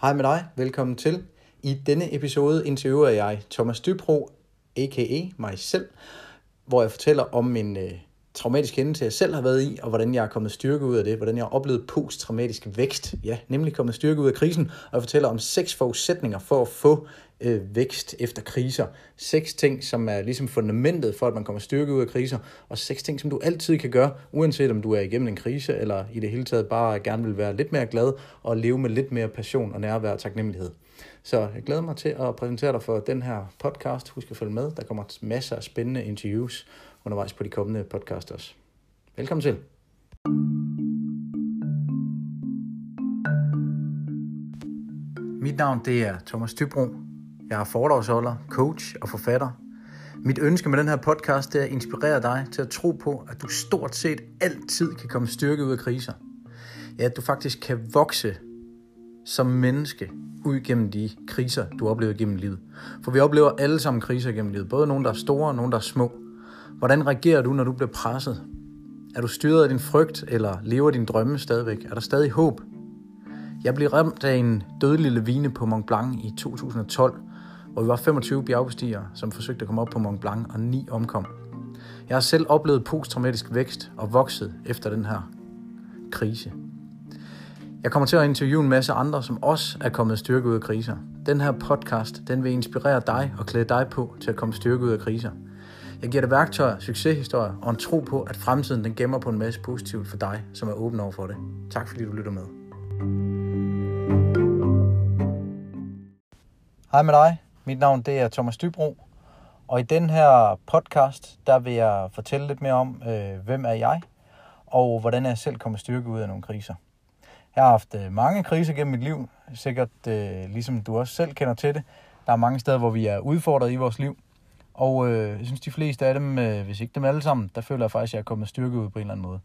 Hej med dig, velkommen til. I denne episode interviewer jeg Thomas Dybro, a.k.a. mig selv, hvor jeg fortæller om min øh, traumatisk hændelse, jeg selv har været i, og hvordan jeg er kommet styrke ud af det, hvordan jeg har oplevet posttraumatisk vækst, ja, nemlig kommet styrke ud af krisen, og jeg fortæller om seks forudsætninger for at få øh, vækst efter kriser. Seks ting, som er ligesom fundamentet for, at man kommer styrke ud af kriser, og seks ting, som du altid kan gøre, uanset om du er igennem en krise, eller i det hele taget bare gerne vil være lidt mere glad, og leve med lidt mere passion og nærvær og taknemmelighed. Så jeg glæder mig til at præsentere dig for den her podcast. Husk at følge med. Der kommer masser af spændende interviews undervejs på de kommende podcast også. Velkommen til. Mit navn det er Thomas Tybro. Jeg er foredragsholder, coach og forfatter. Mit ønske med den her podcast det er at inspirere dig til at tro på, at du stort set altid kan komme styrke ud af kriser. Ja, at du faktisk kan vokse som menneske ud gennem de kriser, du oplever gennem livet. For vi oplever alle sammen kriser gennem livet. Både nogle, der er store og nogle, der er små. Hvordan reagerer du, når du bliver presset? Er du styret af din frygt, eller lever din drømme stadigvæk? Er der stadig håb? Jeg blev ramt af en dødelig lavine på Mont Blanc i 2012, hvor vi var 25 bjergbestigere, som forsøgte at komme op på Mont Blanc, og ni omkom. Jeg har selv oplevet posttraumatisk vækst og vokset efter den her krise. Jeg kommer til at interviewe en masse andre, som også er kommet styrke ud af kriser. Den her podcast, den vil inspirere dig og klæde dig på til at komme styrke ud af kriser. Jeg giver dig værktøjer, succeshistorier og en tro på, at fremtiden den gemmer på en masse positivt for dig, som er åben over for det. Tak fordi du lytter med. Hej med dig. Mit navn det er Thomas Dybro. Og i den her podcast, der vil jeg fortælle lidt mere om, øh, hvem er jeg, og hvordan jeg selv kommer styrke ud af nogle kriser. Jeg har haft øh, mange kriser gennem mit liv, sikkert øh, ligesom du også selv kender til det. Der er mange steder, hvor vi er udfordret i vores liv. Og øh, jeg synes, de fleste af dem, øh, hvis ikke dem alle sammen, der føler jeg faktisk, at jeg er kommet styrke ud på en eller anden måde.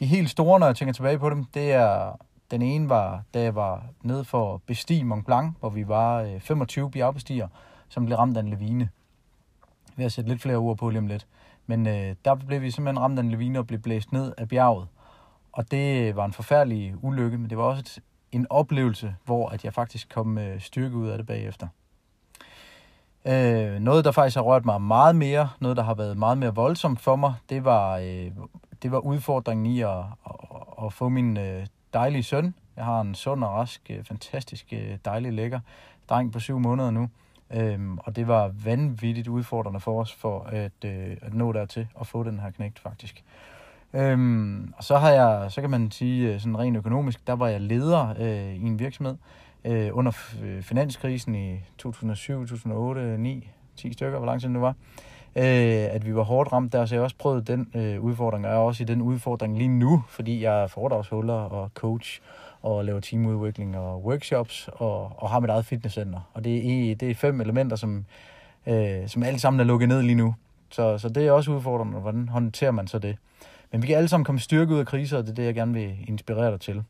De helt store, når jeg tænker tilbage på dem, det er, den ene var, da jeg var ned for bestige Mont Blanc, hvor vi var øh, 25 bjergbestiger, som blev ramt af en lavine. Vi har sætte lidt flere ord på lige om lidt. Men øh, der blev vi simpelthen ramt af en lavine og blev blæst ned af bjerget. Og det var en forfærdelig ulykke, men det var også et, en oplevelse, hvor at jeg faktisk kom øh, styrke ud af det bagefter. Øh, noget, der faktisk har rørt mig meget mere, noget, der har været meget mere voldsomt for mig, det var, øh, det var udfordringen i at, at, at få min øh, dejlige søn. Jeg har en sund og rask, øh, fantastisk øh, dejlig lækker dreng på syv måneder nu. Øhm, og det var vanvittigt udfordrende for os for at, øh, at nå dertil og få den her knægt faktisk. Øhm, og så har jeg, så kan man sige øh, sådan rent økonomisk, der var jeg leder øh, i en virksomhed øh, under finanskrisen i 2007, 2008, 9, 10 stykker, hvor lang tid det var. Øh, at vi var hårdt ramt der, så jeg har også prøvet den øh, udfordring, og jeg er også i den udfordring lige nu, fordi jeg er foredragsholder og coach og laver teamudvikling og workshops og, og har mit eget fitnesscenter. Og det er, det er fem elementer, som, øh, som alle sammen er lukket ned lige nu. Så, så det er også udfordrende, hvordan håndterer man så det? Men vi kan alle sammen komme styrke ud af kriser, og det er det, jeg gerne vil inspirere dig til.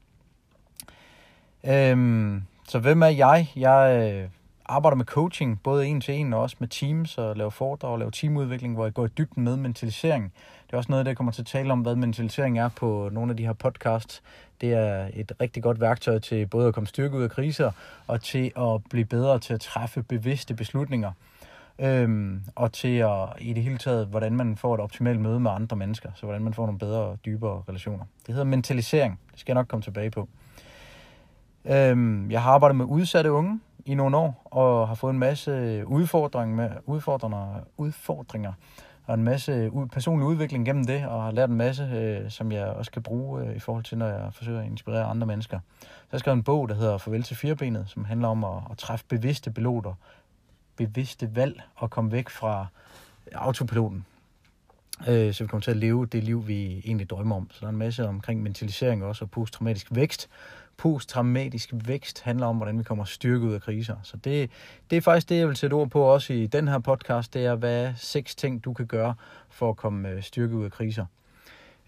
Øhm, så hvem er jeg? Jeg øh, arbejder med coaching, både en til en og også med teams, og laver foredrag og laver teamudvikling, hvor jeg går i dybden med mentalisering. Det er også noget, der kommer til at tale om, hvad mentalisering er på nogle af de her podcasts. Det er et rigtig godt værktøj til både at komme styrke ud af kriser, og til at blive bedre til at træffe bevidste beslutninger. Øhm, og til at i det hele taget, hvordan man får et optimalt møde med andre mennesker, så hvordan man får nogle bedre og dybere relationer. Det hedder mentalisering. Det skal jeg nok komme tilbage på. Øhm, jeg har arbejdet med udsatte unge i nogle år, og har fået en masse udfordringer, med, udfordringer, udfordringer og en masse personlig udvikling gennem det, og har lært en masse, øh, som jeg også kan bruge øh, i forhold til, når jeg forsøger at inspirere andre mennesker. Så jeg skrevet en bog, der hedder Farvel til firebenet, som handler om at, at træffe bevidste piloter, bevidste valg og komme væk fra øh, autopiloten. Øh, så vi kommer til at leve det liv, vi egentlig drømmer om. Så der er en masse omkring mentalisering også, og posttraumatisk vækst. Posttraumatisk vækst handler om, hvordan vi kommer styrket ud af kriser. Så det, det er faktisk det, jeg vil sætte ord på også i den her podcast, det er, hvad er seks ting, du kan gøre for at komme øh, styrket ud af kriser.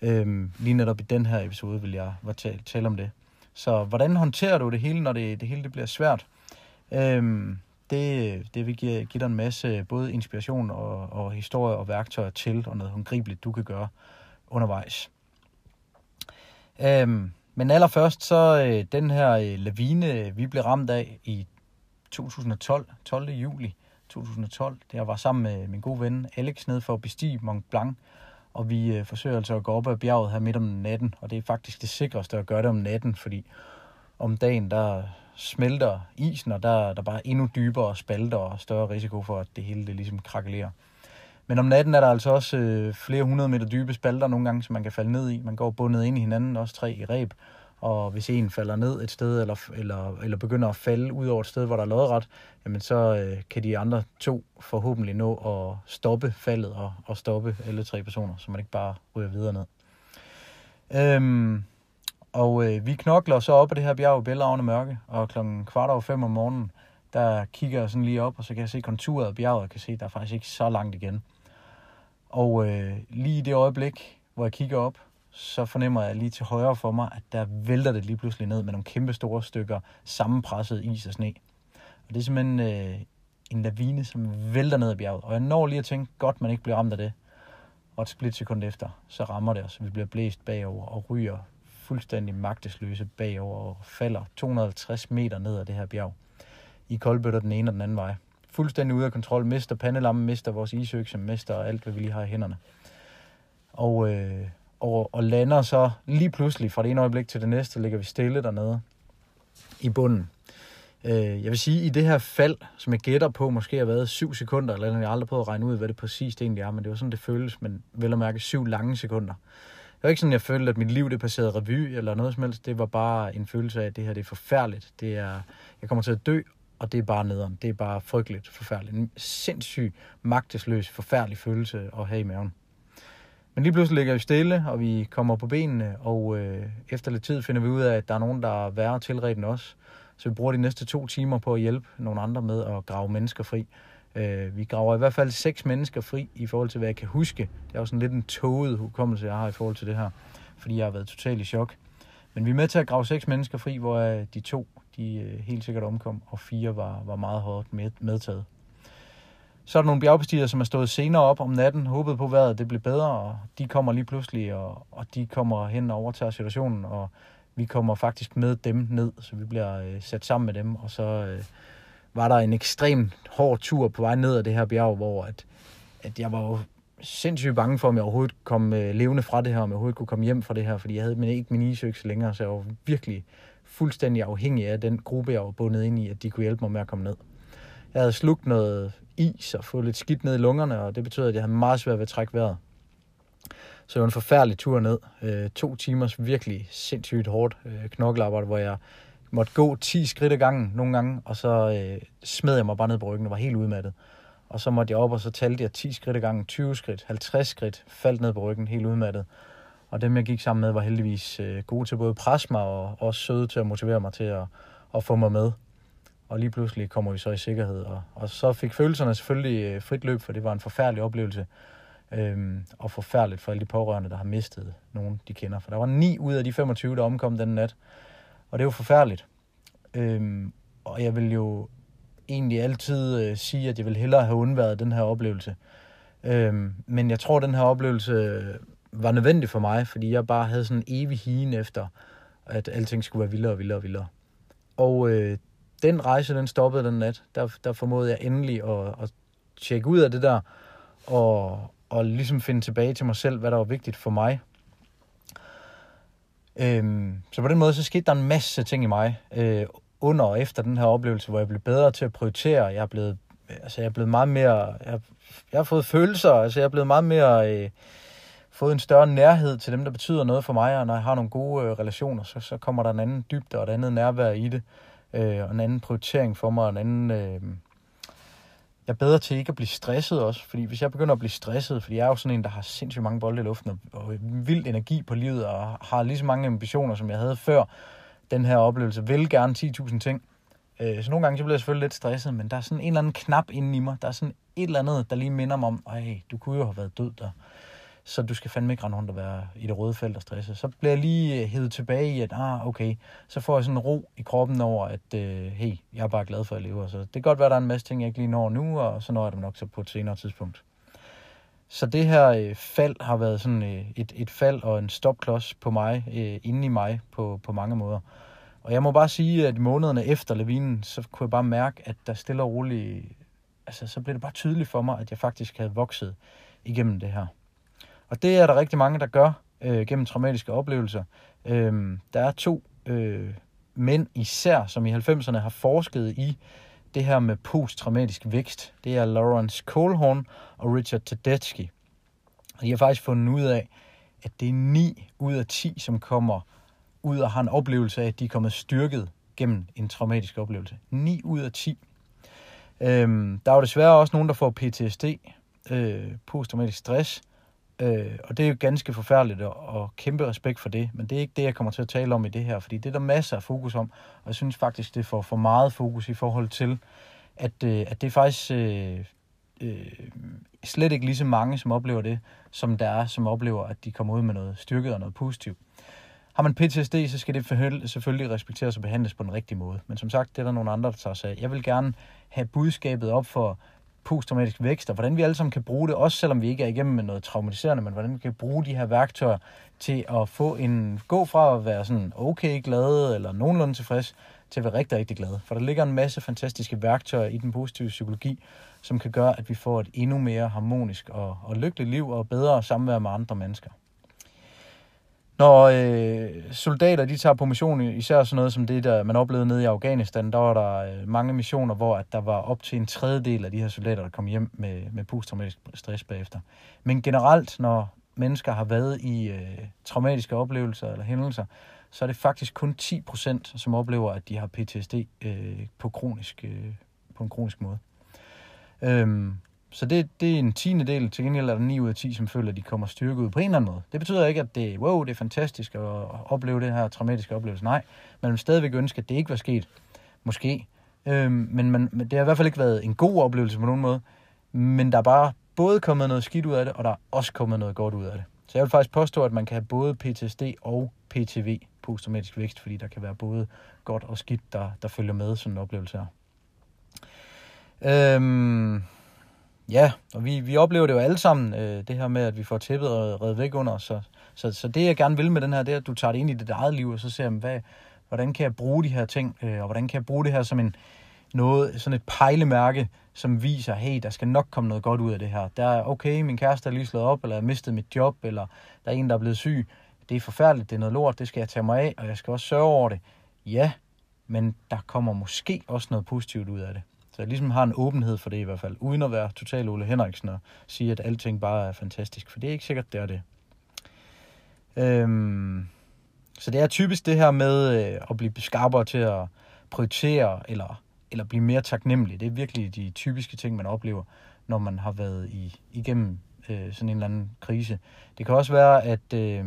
Øhm, lige netop i den her episode vil jeg tale, tale om det. Så hvordan håndterer du det hele, når det, det hele det bliver svært? Øhm, det, det vil give, give dig en masse både inspiration og, og historie og værktøjer til, og noget håndgribeligt, du kan gøre undervejs. Øhm, men allerførst så øh, den her øh, lavine, vi blev ramt af i 2012, 12. juli 2012. Der var sammen med min gode ven Alex nede for at bestige Mont Blanc, og vi øh, forsøger altså at gå op ad bjerget her midt om natten, og det er faktisk det sikreste at gøre det om natten, fordi om dagen der smelter isen, og der, der er bare endnu dybere spalter og større risiko for, at det hele det ligesom krakelerer. Men om natten er der altså også øh, flere hundrede meter dybe spalter nogle gange, som man kan falde ned i. Man går bundet ind i hinanden, også tre i reb. Og hvis en falder ned et sted, eller, eller, eller begynder at falde ud over et sted, hvor der er lodret, jamen så øh, kan de andre to forhåbentlig nå at stoppe faldet og, og stoppe alle tre personer, så man ikke bare ryger videre ned. Øhm, og øh, vi knokler så op på det her bjerg i bælragende mørke, og klokken kvart over fem om morgenen, der kigger jeg sådan lige op, og så kan jeg se konturet af bjerget, og kan se, at der er faktisk ikke så langt igen. Og øh, lige i det øjeblik, hvor jeg kigger op, så fornemmer jeg lige til højre for mig, at der vælter det lige pludselig ned med nogle kæmpe store stykker sammenpresset is og sne. Og det er simpelthen øh, en lavine, som vælter ned ad bjerget. Og jeg når lige at tænke, godt man ikke bliver ramt af det. Og et splitsekund efter, så rammer det os. Vi bliver blæst bagover og ryger fuldstændig magtesløse bagover og falder 250 meter ned ad det her bjerg. I koldbøtter den ene og den anden vej. Fuldstændig ude af kontrol. Mister pandelammen, mister vores isøkse, mister alt, hvad vi lige har i hænderne. Og, øh, og, og lander så lige pludselig fra det ene øjeblik til det næste, ligger vi stille dernede i bunden. Øh, jeg vil sige, i det her fald, som jeg gætter på, måske har været syv sekunder, eller jeg har aldrig prøvet at regne ud, hvad det præcist egentlig er, men det var sådan, det føles, men vel at mærke syv lange sekunder. Det var ikke sådan, jeg følte, at mit liv det passerede revy eller noget som helst. Det var bare en følelse af, at det her det er forfærdeligt. Det er, jeg kommer til at dø, og det er bare nederen. Det er bare frygteligt forfærdeligt. En sindssyg, magtesløs, forfærdelig følelse at have i maven. Men lige pludselig ligger vi stille, og vi kommer på benene, og øh, efter lidt tid finder vi ud af, at der er nogen, der er værre tilredt end os. Så vi bruger de næste to timer på at hjælpe nogle andre med at grave mennesker fri. Øh, vi graver i hvert fald seks mennesker fri i forhold til, hvad jeg kan huske. Det er jo sådan lidt en toget hukommelse, jeg har i forhold til det her, fordi jeg har været totalt i chok. Men vi er med til at grave seks mennesker fri, hvor de to de øh, helt sikkert omkom, og fire var, var meget hårdt med, medtaget. Så er der nogle bjergbestigere, som er stået senere op om natten, håbet på, vejret det blev bedre, og de kommer lige pludselig, og, og de kommer hen og overtager situationen, og vi kommer faktisk med dem ned, så vi bliver øh, sat sammen med dem, og så øh, var der en ekstrem hård tur på vej ned ad det her bjerg, hvor at, at jeg var jo sindssygt bange for, om jeg overhovedet kom øh, levende fra det her, om jeg overhovedet kunne komme hjem fra det her, fordi jeg havde min, ikke min isøkse længere, så jeg var virkelig fuldstændig afhængig af den gruppe, jeg var bundet ind i, at de kunne hjælpe mig med at komme ned. Jeg havde slugt noget is og fået lidt skidt ned i lungerne, og det betød, at jeg havde meget svært ved at trække vejret. Så det var en forfærdelig tur ned. Øh, to timers virkelig sindssygt hårdt øh, knoklearbejde, hvor jeg måtte gå 10 skridt ad gangen nogle gange, og så øh, smed jeg mig bare ned på ryggen og var helt udmattet. Og så måtte jeg op, og så talte jeg 10 skridt ad gangen, 20 skridt, 50 skridt, faldt ned på ryggen, helt udmattet. Og dem, jeg gik sammen med, var heldigvis øh, gode til både at presse mig og også søde til at motivere mig til at, at få mig med. Og lige pludselig kommer vi så i sikkerhed. Og, og så fik følelserne selvfølgelig øh, frit løb, for det var en forfærdelig oplevelse. Øhm, og forfærdeligt for alle de pårørende, der har mistet nogen, de kender. For der var 9 ud af de 25, der omkom den nat. Og det er jo forfærdeligt. Øhm, og jeg vil jo egentlig altid øh, sige, at jeg vil hellere have undværet den her oplevelse. Øhm, men jeg tror, at den her oplevelse var nødvendig for mig, fordi jeg bare havde sådan en evig hien efter, at alting skulle være vildere og vildere og vildere. Og øh, den rejse, den stoppede den nat. Der, der formåede jeg endelig at, at tjekke ud af det der, og, og ligesom finde tilbage til mig selv, hvad der var vigtigt for mig. Øhm, så på den måde, så skete der en masse ting i mig, øh, under og efter den her oplevelse, hvor jeg blev bedre til at prioritere. Jeg er blevet, altså jeg er blevet meget mere, jeg, jeg har fået følelser, altså jeg er blevet meget mere, øh, fået en større nærhed til dem, der betyder noget for mig, og når jeg har nogle gode øh, relationer, så, så kommer der en anden dybde og et andet nærvær i det, øh, og en anden prioritering for mig, og en anden... Øh, jeg er bedre til ikke at blive stresset også, fordi hvis jeg begynder at blive stresset, fordi jeg er jo sådan en, der har sindssygt mange bolde i luften, og, og vild energi på livet, og har lige så mange ambitioner, som jeg havde før den her oplevelse, vil gerne 10.000 ting. Øh, så nogle gange så bliver jeg selvfølgelig lidt stresset, men der er sådan en eller anden knap inde i mig, der er sådan et eller andet, der lige minder mig om, ej, du kunne jo have været død der så du skal fandme ikke rende rundt og være i det røde felt og stresse. Så bliver jeg lige øh, hævet tilbage i, at ah, okay, så får jeg sådan en ro i kroppen over, at øh, hey, jeg er bare glad for at leve. Så det kan godt være, at der er en masse ting, jeg ikke lige når nu, og så når jeg dem nok så på et senere tidspunkt. så det her øh, fald har været sådan øh, et, et fald og en stopklods på mig, øh, inde i mig på, på mange måder. Og jeg må bare sige, at månederne efter lavinen, så kunne jeg bare mærke, at der stille og roligt, altså så blev det bare tydeligt for mig, at jeg faktisk havde vokset igennem det her. Og det er der rigtig mange, der gør øh, gennem traumatiske oplevelser. Øh, der er to øh, mænd især, som i 90'erne har forsket i det her med posttraumatisk vækst. Det er Lawrence Kohlhorn og Richard Tedeschi. Og de har faktisk fundet ud af, at det er 9 ud af 10, som kommer ud og har en oplevelse af, at de er kommet styrket gennem en traumatisk oplevelse. 9 ud af 10. Øhm, der er jo desværre også nogen, der får PTSD, øh, posttraumatisk stress, øh, og det er jo ganske forfærdeligt, og, og kæmpe respekt for det, men det er ikke det, jeg kommer til at tale om i det her, fordi det er der masser af fokus om, og jeg synes faktisk, det får for meget fokus i forhold til, at, øh, at det er faktisk øh, øh, slet ikke lige så mange, som oplever det, som der er, som oplever, at de kommer ud med noget styrket og noget positivt. Har man PTSD, så skal det selvfølgelig respekteres og behandles på den rigtige måde. Men som sagt, det er der nogle andre, der tager sig af. Jeg vil gerne have budskabet op for posttraumatisk vækst, og hvordan vi alle sammen kan bruge det, også selvom vi ikke er igennem med noget traumatiserende, men hvordan vi kan bruge de her værktøjer til at få en, gå fra at være sådan okay glad eller nogenlunde tilfreds, til at være rigtig, rigtig glad. For der ligger en masse fantastiske værktøjer i den positive psykologi, som kan gøre, at vi får et endnu mere harmonisk og, og lykkeligt liv og bedre samvær med andre mennesker. Når øh, soldater de tager på mission, især sådan noget som det, der man oplevede nede i Afghanistan, der var der øh, mange missioner, hvor at der var op til en tredjedel af de her soldater, der kom hjem med, med posttraumatisk stress bagefter. Men generelt, når mennesker har været i øh, traumatiske oplevelser eller hændelser, så er det faktisk kun 10%, som oplever, at de har PTSD øh, på, kronisk, øh, på en kronisk måde. Øhm, så det, det er en tiende del. Til gengæld er der 9 ud af 10, som føler, at de kommer styrket ud på en eller anden måde. Det betyder ikke, at det, wow, det er fantastisk at opleve det her traumatiske oplevelse. Nej, man vil stadigvæk ønske, at det ikke var sket. Måske. Øhm, men man, det har i hvert fald ikke været en god oplevelse på nogen måde. Men der er bare både kommet noget skidt ud af det, og der er også kommet noget godt ud af det. Så jeg vil faktisk påstå, at man kan have både PTSD og PTV, posttraumatisk vækst, fordi der kan være både godt og skidt, der, der følger med sådan en oplevelse her. Øhm, Ja, og vi, vi oplever det jo alle sammen, øh, det her med, at vi får tæppet og reddet væk under os. Så, så, så det, jeg gerne vil med den her, det er, at du tager det ind i dit eget liv, og så ser, hvad, hvordan kan jeg bruge de her ting, øh, og hvordan kan jeg bruge det her som en, noget, sådan et pejlemærke, som viser, hey, der skal nok komme noget godt ud af det her. Der er, okay, min kæreste er lige slået op, eller jeg har mistet mit job, eller der er en, der er blevet syg. Det er forfærdeligt, det er noget lort, det skal jeg tage mig af, og jeg skal også sørge over det. Ja, men der kommer måske også noget positivt ud af det. Så jeg ligesom har en åbenhed for det i hvert fald, uden at være total Ole Henriksen og sige, at alting bare er fantastisk, for det er ikke sikkert, det er det. Øhm, så det er typisk det her med øh, at blive skarpere til at prioritere, eller, eller blive mere taknemmelig. Det er virkelig de typiske ting, man oplever, når man har været i, igennem øh, sådan en eller anden krise. Det kan også være, at, øh,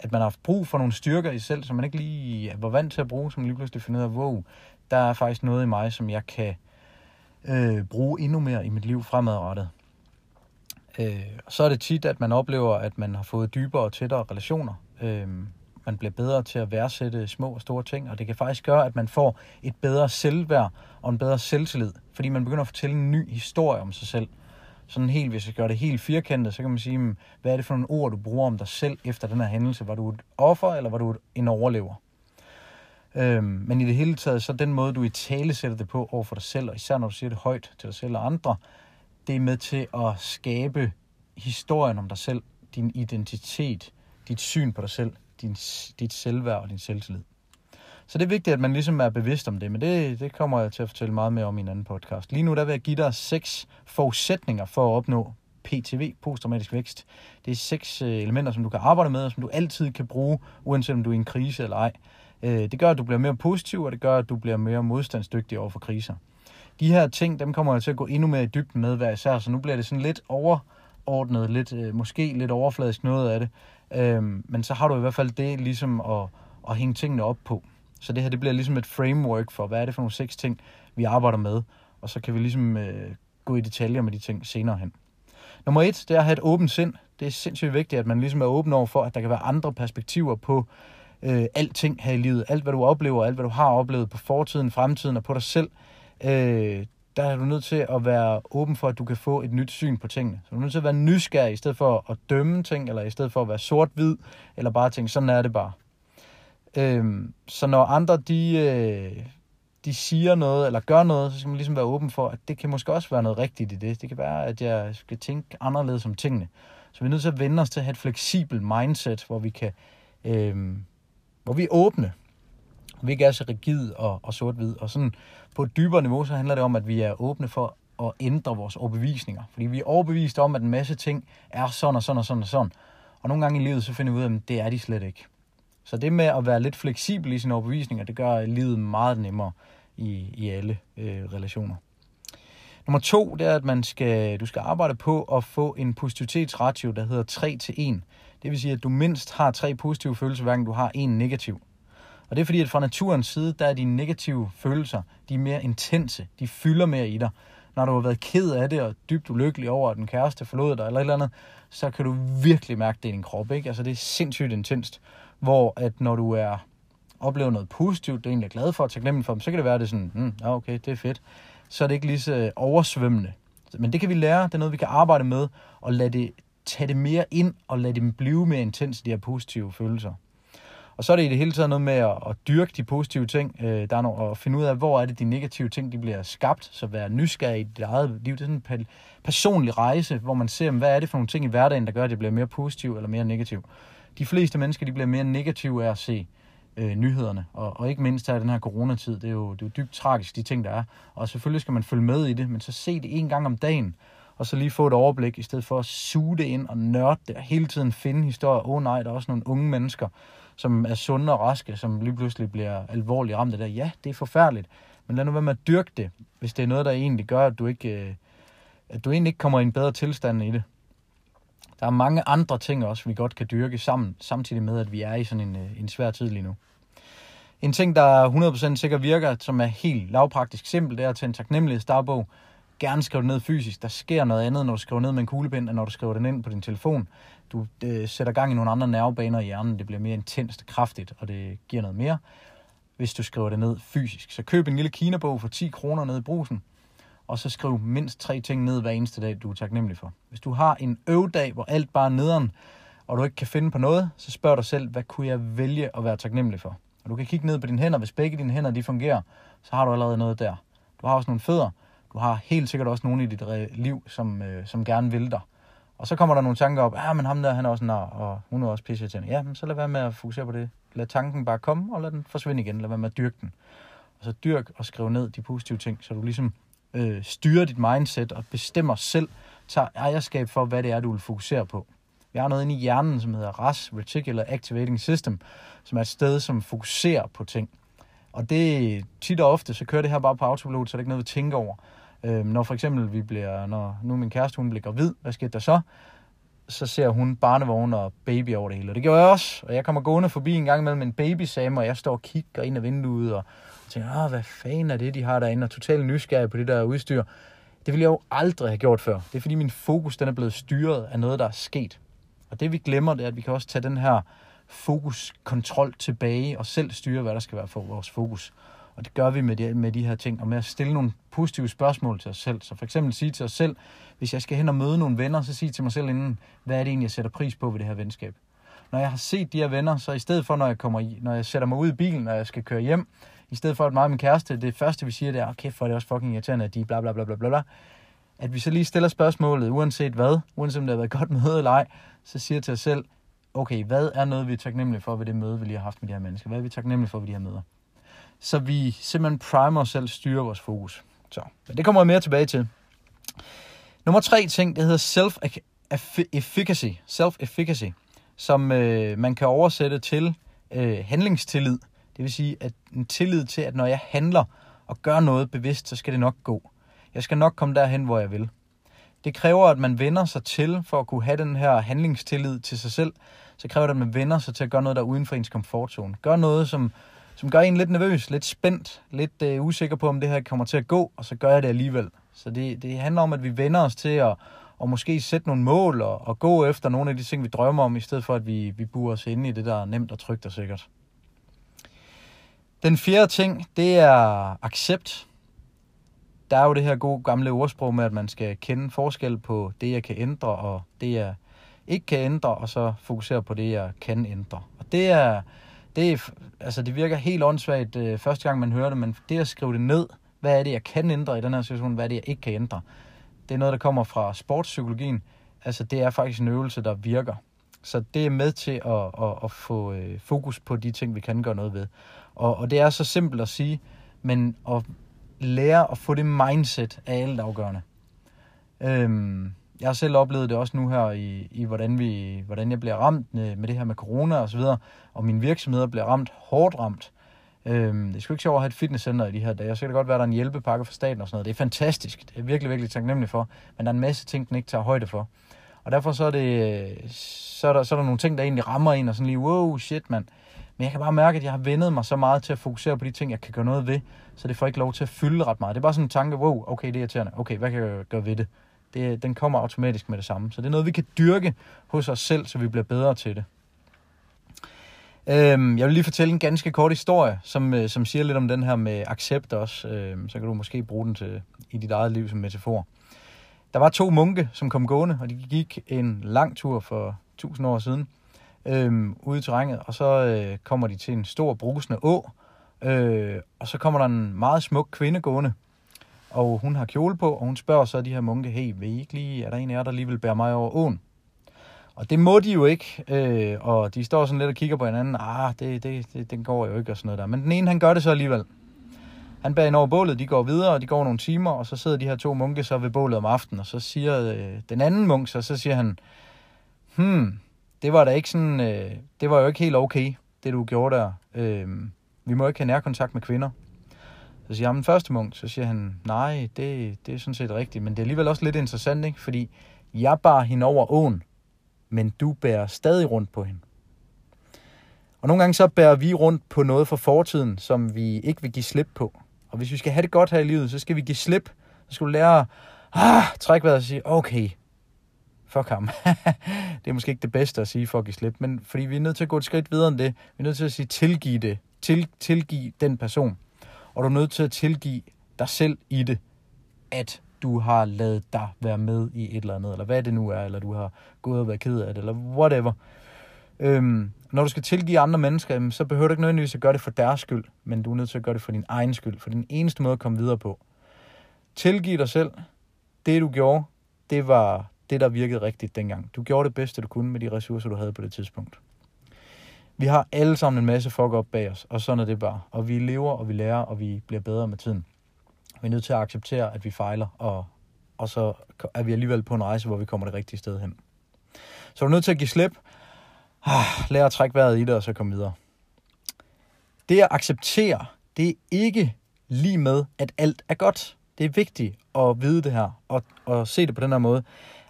at man har haft brug for nogle styrker i sig selv, som man ikke lige var vant til at bruge, som man lige pludselig finder ud af, wow, der er faktisk noget i mig, som jeg kan øh, Øh, bruge endnu mere i mit liv fremadrettet. Øh, så er det tit, at man oplever, at man har fået dybere og tættere relationer. Øh, man bliver bedre til at værdsætte små og store ting, og det kan faktisk gøre, at man får et bedre selvværd og en bedre selvtillid, fordi man begynder at fortælle en ny historie om sig selv. Sådan helt, hvis jeg gør det helt firkantet, så kan man sige, hmm, hvad er det for nogle ord, du bruger om dig selv efter den her hændelse? Var du et offer, eller var du en overlever? Øhm, men i det hele taget, så den måde, du i tale sætter det på over for dig selv, og især når du siger det højt til dig selv og andre, det er med til at skabe historien om dig selv, din identitet, dit syn på dig selv, din, dit selvværd og din selvtillid. Så det er vigtigt, at man ligesom er bevidst om det, men det, det kommer jeg til at fortælle meget mere om i en anden podcast. Lige nu der vil jeg give dig seks forudsætninger for at opnå PTV, posttraumatisk vækst. Det er seks øh, elementer, som du kan arbejde med, og som du altid kan bruge, uanset om du er i en krise eller ej. Øh, det gør, at du bliver mere positiv, og det gør, at du bliver mere modstandsdygtig over for kriser. De her ting, dem kommer jeg til at gå endnu mere i dybden med hver især, så nu bliver det sådan lidt overordnet, lidt, øh, måske lidt overfladisk noget af det. Øhm, men så har du i hvert fald det ligesom at, at hænge tingene op på. Så det her, det bliver ligesom et framework for, hvad er det for nogle seks ting, vi arbejder med, og så kan vi ligesom øh, gå i detaljer med de ting senere hen. Nummer et, det er at have et åbent sind. Det er sindssygt vigtigt, at man ligesom er åben over for, at der kan være andre perspektiver på øh, alting her i livet. Alt, hvad du oplever, alt, hvad du har oplevet på fortiden, fremtiden og på dig selv. Øh, der er du nødt til at være åben for, at du kan få et nyt syn på tingene. Så du er nødt til at være nysgerrig, i stedet for at dømme ting, eller i stedet for at være sort-hvid, eller bare tænke, sådan er det bare. Øhm, så når andre, de, øh, de siger noget, eller gør noget, så skal man ligesom være åben for, at det kan måske også være noget rigtigt i det. Det kan være, at jeg skal tænke anderledes om tingene. Så vi er nødt til at vende os til at have et fleksibelt mindset, hvor vi kan, øh, hvor vi er åbne. Vi ikke er så rigid og, og sort-hvid. Og sådan på et dybere niveau, så handler det om, at vi er åbne for at ændre vores overbevisninger. Fordi vi er overbevist om, at en masse ting er sådan og sådan og sådan og sådan. Og nogle gange i livet, så finder vi ud af, at det er de slet ikke. Så det med at være lidt fleksibel i sine overbevisninger, det gør livet meget nemmere i, i alle øh, relationer. Nummer to, det er, at man skal, du skal arbejde på at få en positivitetsratio, der hedder 3 til 1. Det vil sige, at du mindst har tre positive følelser, hverken du har en negativ. Og det er fordi, at fra naturens side, der er de negative følelser, de er mere intense, de fylder mere i dig. Når du har været ked af det og dybt ulykkelig over, at den kæreste forlod dig eller et eller andet, så kan du virkelig mærke det i din krop. Ikke? Altså det er sindssygt intenst. Hvor at når du er oplever noget positivt, du er glad for, at taknemmelig for dem, så kan det være, at det er sådan, hmm, ja okay, det er fedt. Så er det ikke lige så oversvømmende. Men det kan vi lære, det er noget, vi kan arbejde med, og lade det, tage det mere ind, og lade dem blive mere intens, de her positive følelser. Og så er det i det hele taget noget med at, at dyrke de positive ting. Øh, der er noget, at finde ud af, hvor er det de negative ting, de bliver skabt. Så være nysgerrig i dit eget liv. Det er sådan en personlig rejse, hvor man ser, hvad er det for nogle ting i hverdagen, der gør, at det bliver mere positivt eller mere negativt. De fleste mennesker, de bliver mere negative af at se øh, nyhederne. Og, og ikke mindst her i den her coronatid. Det er, jo, det er jo dybt tragisk, de ting, der er. Og selvfølgelig skal man følge med i det, men så se det en gang om dagen og så lige få et overblik, i stedet for at suge det ind og nørde det, og hele tiden finde historier. Åh oh, nej, der er også nogle unge mennesker, som er sunde og raske, som lige pludselig bliver alvorligt ramt af det. Ja, det er forfærdeligt, men lad nu være med at dyrke det, hvis det er noget, der egentlig gør, at du ikke, øh, at du egentlig ikke kommer i en bedre tilstand i det. Der er mange andre ting også, vi godt kan dyrke sammen, samtidig med, at vi er i sådan en, øh, en svær tid lige nu. En ting, der 100% sikkert virker, som er helt lavpraktisk simpel, det er at tage en taknemmelighedsdagbog, gerne skrive det ned fysisk. Der sker noget andet, når du skriver ned med en kuglepind, end når du skriver det ind på din telefon. Du øh, sætter gang i nogle andre nervebaner i hjernen. Det bliver mere intenst, kraftigt, og det giver noget mere, hvis du skriver det ned fysisk. Så køb en lille kinabog for 10 kroner ned i brusen, og så skriv mindst tre ting ned hver eneste dag, du er taknemmelig for. Hvis du har en øvedag, hvor alt bare er nederen, og du ikke kan finde på noget, så spørg dig selv, hvad kunne jeg vælge at være taknemmelig for? Og du kan kigge ned på dine hænder. Hvis begge dine hænder de fungerer, så har du allerede noget der. Du har også nogle fødder. Du har helt sikkert også nogen i dit liv, som, øh, som gerne vil dig. Og så kommer der nogle tanker op, ja, ah, men ham der, han er også nar, og hun er også pisse til Ja, men så lad være med at fokusere på det. Lad tanken bare komme, og lad den forsvinde igen. Lad være med at dyrke den. Og så dyrk og skriv ned de positive ting, så du ligesom øh, styrer dit mindset og bestemmer selv, tager ejerskab for, hvad det er, du vil fokusere på. Vi har noget inde i hjernen, som hedder RAS, Reticular Activating System, som er et sted, som fokuserer på ting. Og det tit og ofte, så kører det her bare på autopilot, så det er ikke noget, vi tænker over. Øhm, når for eksempel vi bliver, når nu min kæreste hun bliver gravid, hvad sker der så? Så ser hun barnevogn og baby over det hele. Og det gjorde jeg også. Og jeg kommer gående forbi en gang imellem en babysame, og jeg står og kigger ind ad vinduet og tænker, Åh, hvad fanden er det, de har derinde? Og totalt nysgerrig på det der udstyr. Det ville jeg jo aldrig have gjort før. Det er fordi min fokus den er blevet styret af noget, der er sket. Og det vi glemmer, det er, at vi kan også tage den her fokuskontrol tilbage og selv styre, hvad der skal være for vores fokus. Og det gør vi med de, med de her ting, og med at stille nogle positive spørgsmål til os selv. Så for eksempel sige til os selv, hvis jeg skal hen og møde nogle venner, så sige til mig selv inden, hvad er det egentlig, jeg sætter pris på ved det her venskab. Når jeg har set de her venner, så i stedet for, når jeg, kommer i, når jeg sætter mig ud i bilen, og jeg skal køre hjem, i stedet for at mig og min kæreste, det første vi siger, det er, ah, okay, for det er også fucking irriterende, at de bla bla bla bla bla at vi så lige stiller spørgsmålet, uanset hvad, uanset om det har været godt møde eller ej, så siger til os selv, okay, hvad er noget, vi er taknemmelige for ved det møde, vi lige har haft med de her mennesker? Hvad er vi taknemmelige for ved de her møder? Så vi simpelthen primer os selv, styrer vores fokus. Så, men det kommer jeg mere tilbage til. Nummer tre ting, det hedder self-efficacy. Self-efficacy, som øh, man kan oversætte til øh, handlingstillid. Det vil sige, at en tillid til, at når jeg handler og gør noget bevidst, så skal det nok gå. Jeg skal nok komme derhen, hvor jeg vil. Det kræver, at man vender sig til, for at kunne have den her handlingstillid til sig selv, så kræver det, at man vender sig til at gøre noget, der er uden for ens komfortzone. Gør noget, som, som gør en lidt nervøs, lidt spændt, lidt øh, usikker på, om det her kommer til at gå, og så gør jeg det alligevel. Så det, det handler om, at vi vender os til at og måske sætte nogle mål og, og gå efter nogle af de ting, vi drømmer om, i stedet for, at vi, vi burer os inde i det, der er nemt og trygt og sikkert. Den fjerde ting, det er accept. der er jo det her gode gamle ordsprog med, at man skal kende forskel på det, jeg kan ændre, og det, jeg ikke kan ændre, og så fokusere på det, jeg kan ændre. Og det er, det er, altså det virker helt åndssvagt øh, første gang, man hører det, men det at skrive det ned, hvad er det, jeg kan ændre i den her situation, hvad er det, jeg ikke kan ændre, det er noget, der kommer fra sportspsykologien. Altså det er faktisk en øvelse, der virker. Så det er med til at, at, at få øh, fokus på de ting, vi kan gøre noget ved. Og, og det er så simpelt at sige, men at lære at få det mindset er alt afgørende. Øhm, jeg har selv oplevet det også nu her i, i hvordan, vi, hvordan jeg bliver ramt øh, med det her med corona og så videre, og mine virksomheder bliver ramt, hårdt ramt. Øhm, det er sgu ikke sjovt at have et fitnesscenter i de her dage. Så kan det godt være, at der er en hjælpepakke fra staten og sådan noget. Det er fantastisk. Det er virkelig, virkelig taknemmelig for. Men der er en masse ting, den ikke tager højde for. Og derfor så er, det, så er, der, så er der nogle ting, der egentlig rammer en og sådan lige, wow, shit, mand. Men jeg kan bare mærke, at jeg har vendet mig så meget til at fokusere på de ting, jeg kan gøre noget ved, så det får ikke lov til at fylde ret meget. Det er bare sådan en tanke, wow, okay, det er irriterende. Okay, hvad kan jeg gøre ved det? Det? Den kommer automatisk med det samme. Så det er noget, vi kan dyrke hos os selv, så vi bliver bedre til det. Øhm, jeg vil lige fortælle en ganske kort historie, som, øh, som siger lidt om den her med accept også. Øhm, så kan du måske bruge den til, i dit eget liv som metafor. Der var to munke, som kom gående, og de gik en lang tur for tusind år siden øhm, ude i terrænet, og så øh, kommer de til en stor brusende å, øh, og så kommer der en meget smuk kvinde gående, og hun har kjole på, og hun spørger så de her munke, hey, vil I ikke lige, er der en af jer, der lige vil bære mig over åen? Og det må de jo ikke, øh, og de står sådan lidt og kigger på hinanden, ah, det, det, det, den går jo ikke og sådan noget der. Men den ene, han gør det så alligevel. Han bærer ind over bålet, de går videre, og de går nogle timer, og så sidder de her to munke så ved bålet om aftenen, og så siger øh, den anden munk så, så siger han, hmm, det var da ikke sådan, øh, det var jo ikke helt okay, det du gjorde der. Øh, vi må ikke have nærkontakt med kvinder. Så siger han den første munk, så siger han, nej, det, det er sådan set rigtigt, men det er alligevel også lidt interessant, ikke? fordi jeg bar hende over åen, men du bærer stadig rundt på hende. Og nogle gange så bærer vi rundt på noget fra fortiden, som vi ikke vil give slip på. Og hvis vi skal have det godt her i livet, så skal vi give slip. Så skal du lære at ah, trække vejret og sige, okay, fuck ham. det er måske ikke det bedste at sige for at give slip, men fordi vi er nødt til at gå et skridt videre end det. Vi er nødt til at sige, tilgive det. Til, tilgive den person. Og du er nødt til at tilgive dig selv i det, at du har lavet dig være med i et eller andet, eller hvad det nu er, eller du har gået og været ked af det, eller whatever. Øhm, når du skal tilgive andre mennesker, så behøver du ikke nødvendigvis at gøre det for deres skyld, men du er nødt til at gøre det for din egen skyld, for den eneste måde at komme videre på. Tilgiv dig selv. Det du gjorde, det var det, der virkede rigtigt dengang. Du gjorde det bedste, du kunne med de ressourcer, du havde på det tidspunkt. Vi har alle sammen en masse fuck op bag os, og sådan er det bare. Og vi lever, og vi lærer, og vi bliver bedre med tiden. Vi er nødt til at acceptere, at vi fejler, og, og så er vi alligevel på en rejse, hvor vi kommer det rigtige sted hen. Så du er nødt til at give slip, ah, lære at trække vejret i det, og så komme videre. Det at acceptere, det er ikke lige med, at alt er godt. Det er vigtigt at vide det her, og, og se det på den her måde.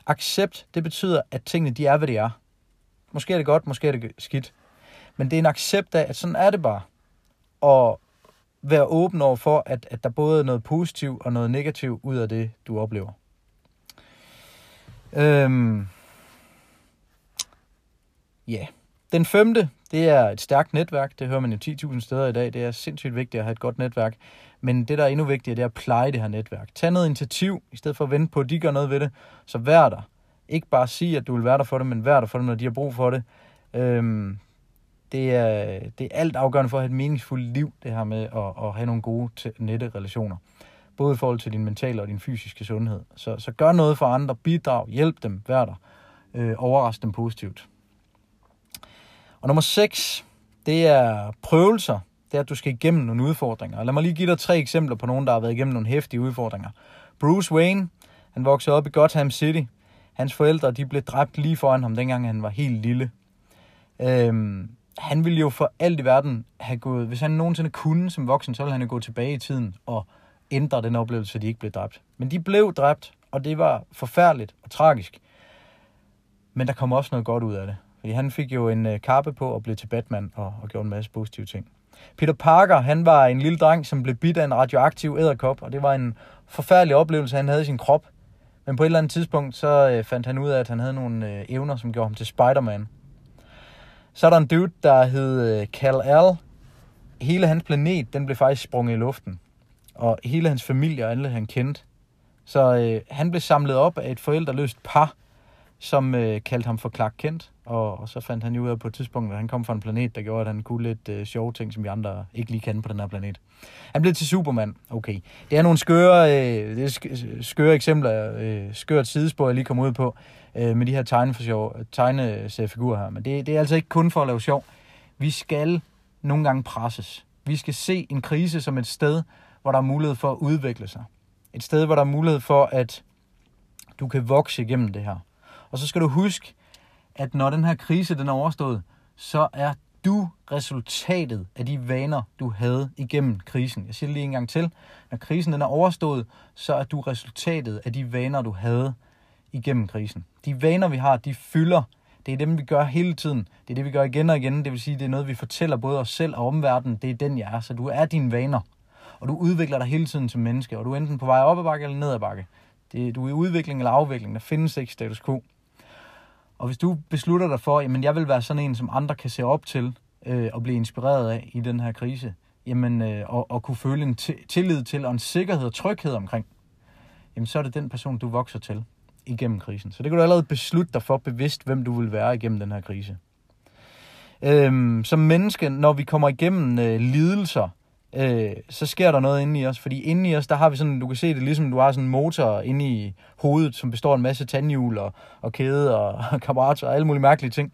Accept, det betyder, at tingene de er, hvad de er. Måske er det godt, måske er det skidt. Men det er en accept af, at sådan er det bare. Og være åben over for, at, at der både er noget positivt og noget negativt ud af det, du oplever. Øhm. Ja. Yeah. Den femte, det er et stærkt netværk. Det hører man jo 10.000 steder i dag. Det er sindssygt vigtigt at have et godt netværk. Men det, der er endnu vigtigere, det er at pleje det her netværk. Tag noget initiativ, i stedet for at vente på, at de gør noget ved det. Så vær der. Ikke bare sige, at du vil være der for dem, men vær der for dem, når de har brug for det. Øhm, det, er, det er alt afgørende for at have et meningsfuldt liv, det her med at, at have nogle gode nette relationer. Både i forhold til din mentale og din fysiske sundhed. Så, så gør noget for andre, bidrag, hjælp dem, vær der. Øh, overrask dem positivt. Og nummer 6, det er prøvelser. Det er, at du skal igennem nogle udfordringer. Og lad mig lige give dig tre eksempler på nogen, der har været igennem nogle hæftige udfordringer. Bruce Wayne, han voksede op i Gotham City. Hans forældre, de blev dræbt lige foran ham, dengang han var helt lille. Øhm, han ville jo for alt i verden have gået, hvis han nogensinde kunne som voksen, så ville han jo gå tilbage i tiden og ændre den oplevelse, så de ikke blev dræbt. Men de blev dræbt, og det var forfærdeligt og tragisk. Men der kom også noget godt ud af det. Fordi han fik jo en øh, kappe på og blev til Batman og, og gjorde en masse positive ting. Peter Parker, han var en lille dreng, som blev bidt af en radioaktiv æderkop, og det var en forfærdelig oplevelse, han havde i sin krop. Men på et eller andet tidspunkt, så øh, fandt han ud af, at han havde nogle øh, evner, som gjorde ham til Spider-Man. Så er der en dude, der hed øh, Cal Kal-El. Hele hans planet, den blev faktisk sprunget i luften. og hele hans familie og alle han kendte. Så øh, han blev samlet op af et forældreløst par, som øh, kaldte ham for Clark Kent, og, og så fandt han jo ud af på et tidspunkt, at han kom fra en planet, der gjorde, at han kunne lidt øh, sjove ting, som vi andre ikke lige kan på den her planet. Han blev til Superman. Okay. Det er nogle skøre, øh, det er øh, skøre eksempler, øh, skørt sidespor, jeg lige kom ud på, øh, med de her tegneseriefigurer her. Men det, det er altså ikke kun for at lave sjov. Vi skal nogle gange presses. Vi skal se en krise som et sted, hvor der er mulighed for at udvikle sig. Et sted, hvor der er mulighed for, at du kan vokse igennem det her. Og så skal du huske, at når den her krise den er overstået, så er du resultatet af de vaner, du havde igennem krisen. Jeg siger det lige en gang til. Når krisen den er overstået, så er du resultatet af de vaner, du havde igennem krisen. De vaner, vi har, de fylder. Det er dem, vi gør hele tiden. Det er det, vi gør igen og igen. Det vil sige, det er noget, vi fortæller både os selv og omverdenen. Det er den, jeg er. Så du er dine vaner. Og du udvikler dig hele tiden som menneske. Og du er enten på vej op ad bakke eller ned ad bakke. Det, du er i udvikling eller afvikling. Der findes ikke status quo. Og hvis du beslutter dig for, at jeg vil være sådan en, som andre kan se op til øh, og blive inspireret af i den her krise, jamen, øh, og, og kunne føle en tillid til og en sikkerhed og tryghed omkring, jamen så er det den person, du vokser til igennem krisen. Så det kan du allerede beslutte dig for bevidst, hvem du vil være igennem den her krise. Øhm, som menneske, når vi kommer igennem øh, lidelser, øh, så sker der noget inde i os. Fordi inde i os, der har vi sådan, du kan se det ligesom, du har sådan en motor inde i hovedet, som består af en masse tandhjul og, og kæde og, og karburator og alle mulige mærkelige ting.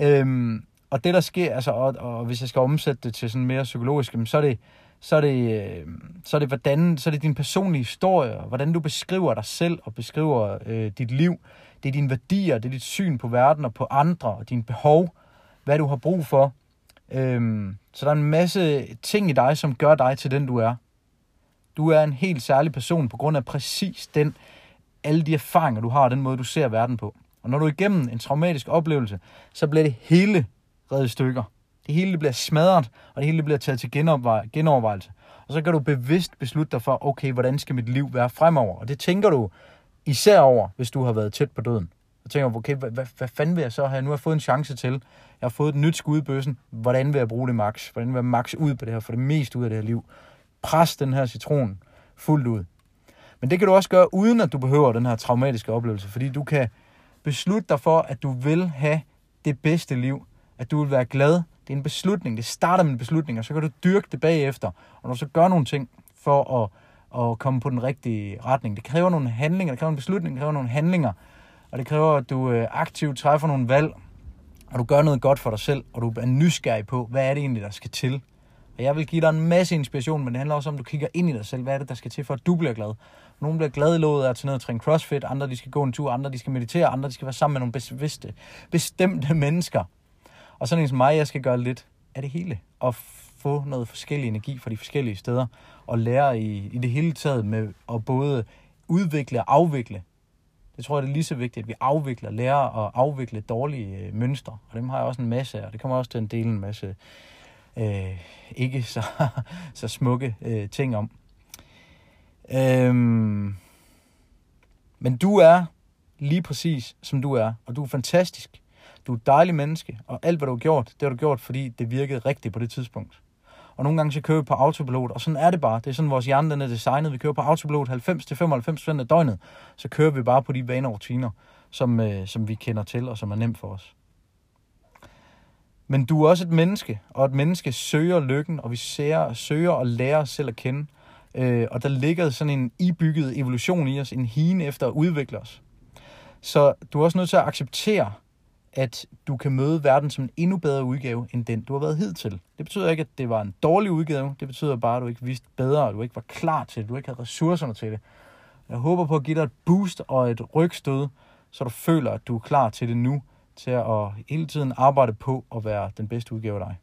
Øhm, og det der sker, altså, og, og hvis jeg skal omsætte det til sådan mere psykologisk, så er det, så er det, øhm, så er det, hvordan, så er det din personlige historie, hvordan du beskriver dig selv og beskriver øh, dit liv. Det er dine værdier, det er dit syn på verden og på andre, og dine behov, hvad du har brug for. Øhm, så der er en masse ting i dig, som gør dig til den, du er. Du er en helt særlig person på grund af præcis den, alle de erfaringer, du har, og den måde, du ser verden på. Og når du er igennem en traumatisk oplevelse, så bliver det hele reddet stykker. Det hele bliver smadret, og det hele bliver taget til genovervejelse. Og så kan du bevidst beslutte dig for, okay, hvordan skal mit liv være fremover? Og det tænker du især over, hvis du har været tæt på døden. Så tænker okay, hvad, hvad, hvad fanden vil jeg så have? Nu har jeg fået en chance til. Jeg har fået et nyt skud i bøssen. Hvordan vil jeg bruge det max? Hvordan vil jeg max ud på det her? For det mest ud af det her liv. Pres den her citron fuldt ud. Men det kan du også gøre, uden at du behøver den her traumatiske oplevelse. Fordi du kan beslutte dig for, at du vil have det bedste liv. At du vil være glad. Det er en beslutning. Det starter med en beslutning, og så kan du dyrke det bagefter. Og når du så gør nogle ting for at, at komme på den rigtige retning. Det kræver nogle handlinger, det kræver en beslutning, det kræver nogle handlinger. Og det kræver, at du øh, aktivt træffer nogle valg, og du gør noget godt for dig selv, og du er nysgerrig på, hvad er det egentlig, der skal til. Og jeg vil give dig en masse inspiration, men det handler også om, at du kigger ind i dig selv. Hvad er det, der skal til, for at du bliver glad? Nogle bliver glade i låget af at tage ned og træne crossfit, andre de skal gå en tur, andre de skal meditere, andre de skal være sammen med nogle bevidste, bestemte mennesker. Og sådan en som mig, jeg skal gøre lidt af det hele. Og få noget forskellig energi fra de forskellige steder. Og lære i, i det hele taget med at både udvikle og afvikle det tror jeg, det er lige så vigtigt, at vi afvikler, lærer at afvikle dårlige øh, mønstre. Og dem har jeg også en masse af, og det kommer også til at dele en masse øh, ikke så, så smukke øh, ting om. Øhm, men du er lige præcis, som du er, og du er fantastisk. Du er et dejligt menneske, og alt, hvad du har gjort, det har du gjort, fordi det virkede rigtigt på det tidspunkt. Og nogle gange så kører vi på autopilot, og sådan er det bare. Det er sådan, vores hjerne den er designet. Vi kører på autopilot 90-95% af døgnet. Så kører vi bare på de vaner og rutiner, som, øh, som vi kender til, og som er nemt for os. Men du er også et menneske, og et menneske søger lykken, og vi ser, søger og lærer os selv at kende. Øh, og der ligger sådan en ibygget evolution i os, en hine efter at udvikle os. Så du er også nødt til at acceptere, at du kan møde verden som en endnu bedre udgave, end den, du har været hidtil. Det betyder ikke, at det var en dårlig udgave. Det betyder bare, at du ikke vidste bedre, og du ikke var klar til det, du ikke havde ressourcerne til det. Jeg håber på at give dig et boost og et rygstød, så du føler, at du er klar til det nu, til at hele tiden arbejde på at være den bedste udgave af dig.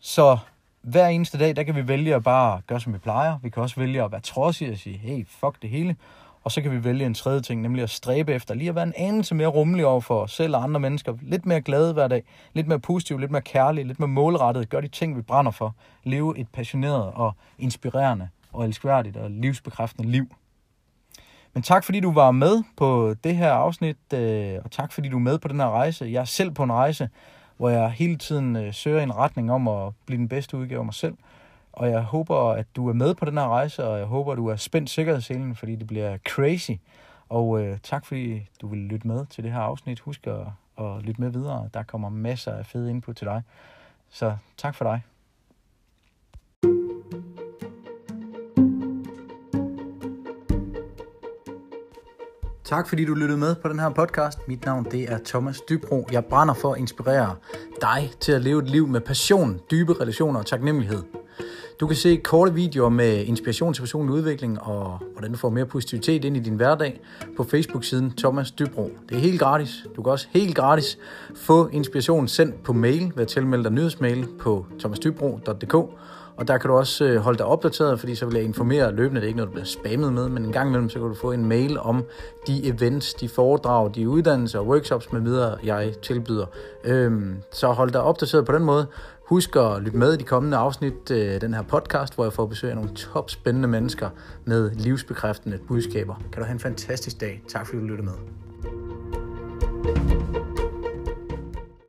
Så hver eneste dag, der kan vi vælge at bare gøre, som vi plejer. Vi kan også vælge at være trodsige og sige, hey, fuck det hele. Og så kan vi vælge en tredje ting, nemlig at stræbe efter lige at være en anelse mere rummelig over for os selv og andre mennesker. Lidt mere glade hver dag, lidt mere positiv, lidt mere kærlig, lidt mere målrettet. Gør de ting, vi brænder for. Leve et passioneret og inspirerende og elskværdigt og livsbekræftende liv. Men tak fordi du var med på det her afsnit, øh, og tak fordi du er med på den her rejse. Jeg er selv på en rejse, hvor jeg hele tiden øh, søger en retning om at blive den bedste udgave af mig selv og jeg håber, at du er med på den her rejse, og jeg håber, at du er spændt sikkerhedsselen, fordi det bliver crazy. Og øh, tak fordi du vil lytte med til det her afsnit. Husk at, at lytte med videre. Der kommer masser af fede input til dig. Så tak for dig. Tak fordi du lyttede med på den her podcast. Mit navn det er Thomas Dybro. Jeg brænder for at inspirere dig til at leve et liv med passion, dybe relationer og taknemmelighed. Du kan se korte videoer med inspiration til personlig udvikling og hvordan du får mere positivitet ind i din hverdag på Facebook-siden Thomas Dybro. Det er helt gratis. Du kan også helt gratis få inspiration sendt på mail ved at tilmelde dig nyhedsmail på thomasdybro.dk og der kan du også øh, holde dig opdateret, fordi så vil jeg informere løbende. Det er ikke noget, du bliver spammet med, men en gang imellem, så kan du få en mail om de events, de foredrag, de uddannelser og workshops med videre, jeg tilbyder. Øhm, så hold dig opdateret på den måde. Husk at lytte med i de kommende afsnit af den her podcast, hvor jeg får besøg af nogle top spændende mennesker med livsbekræftende budskaber. Kan du have en fantastisk dag. Tak fordi du lyttede med.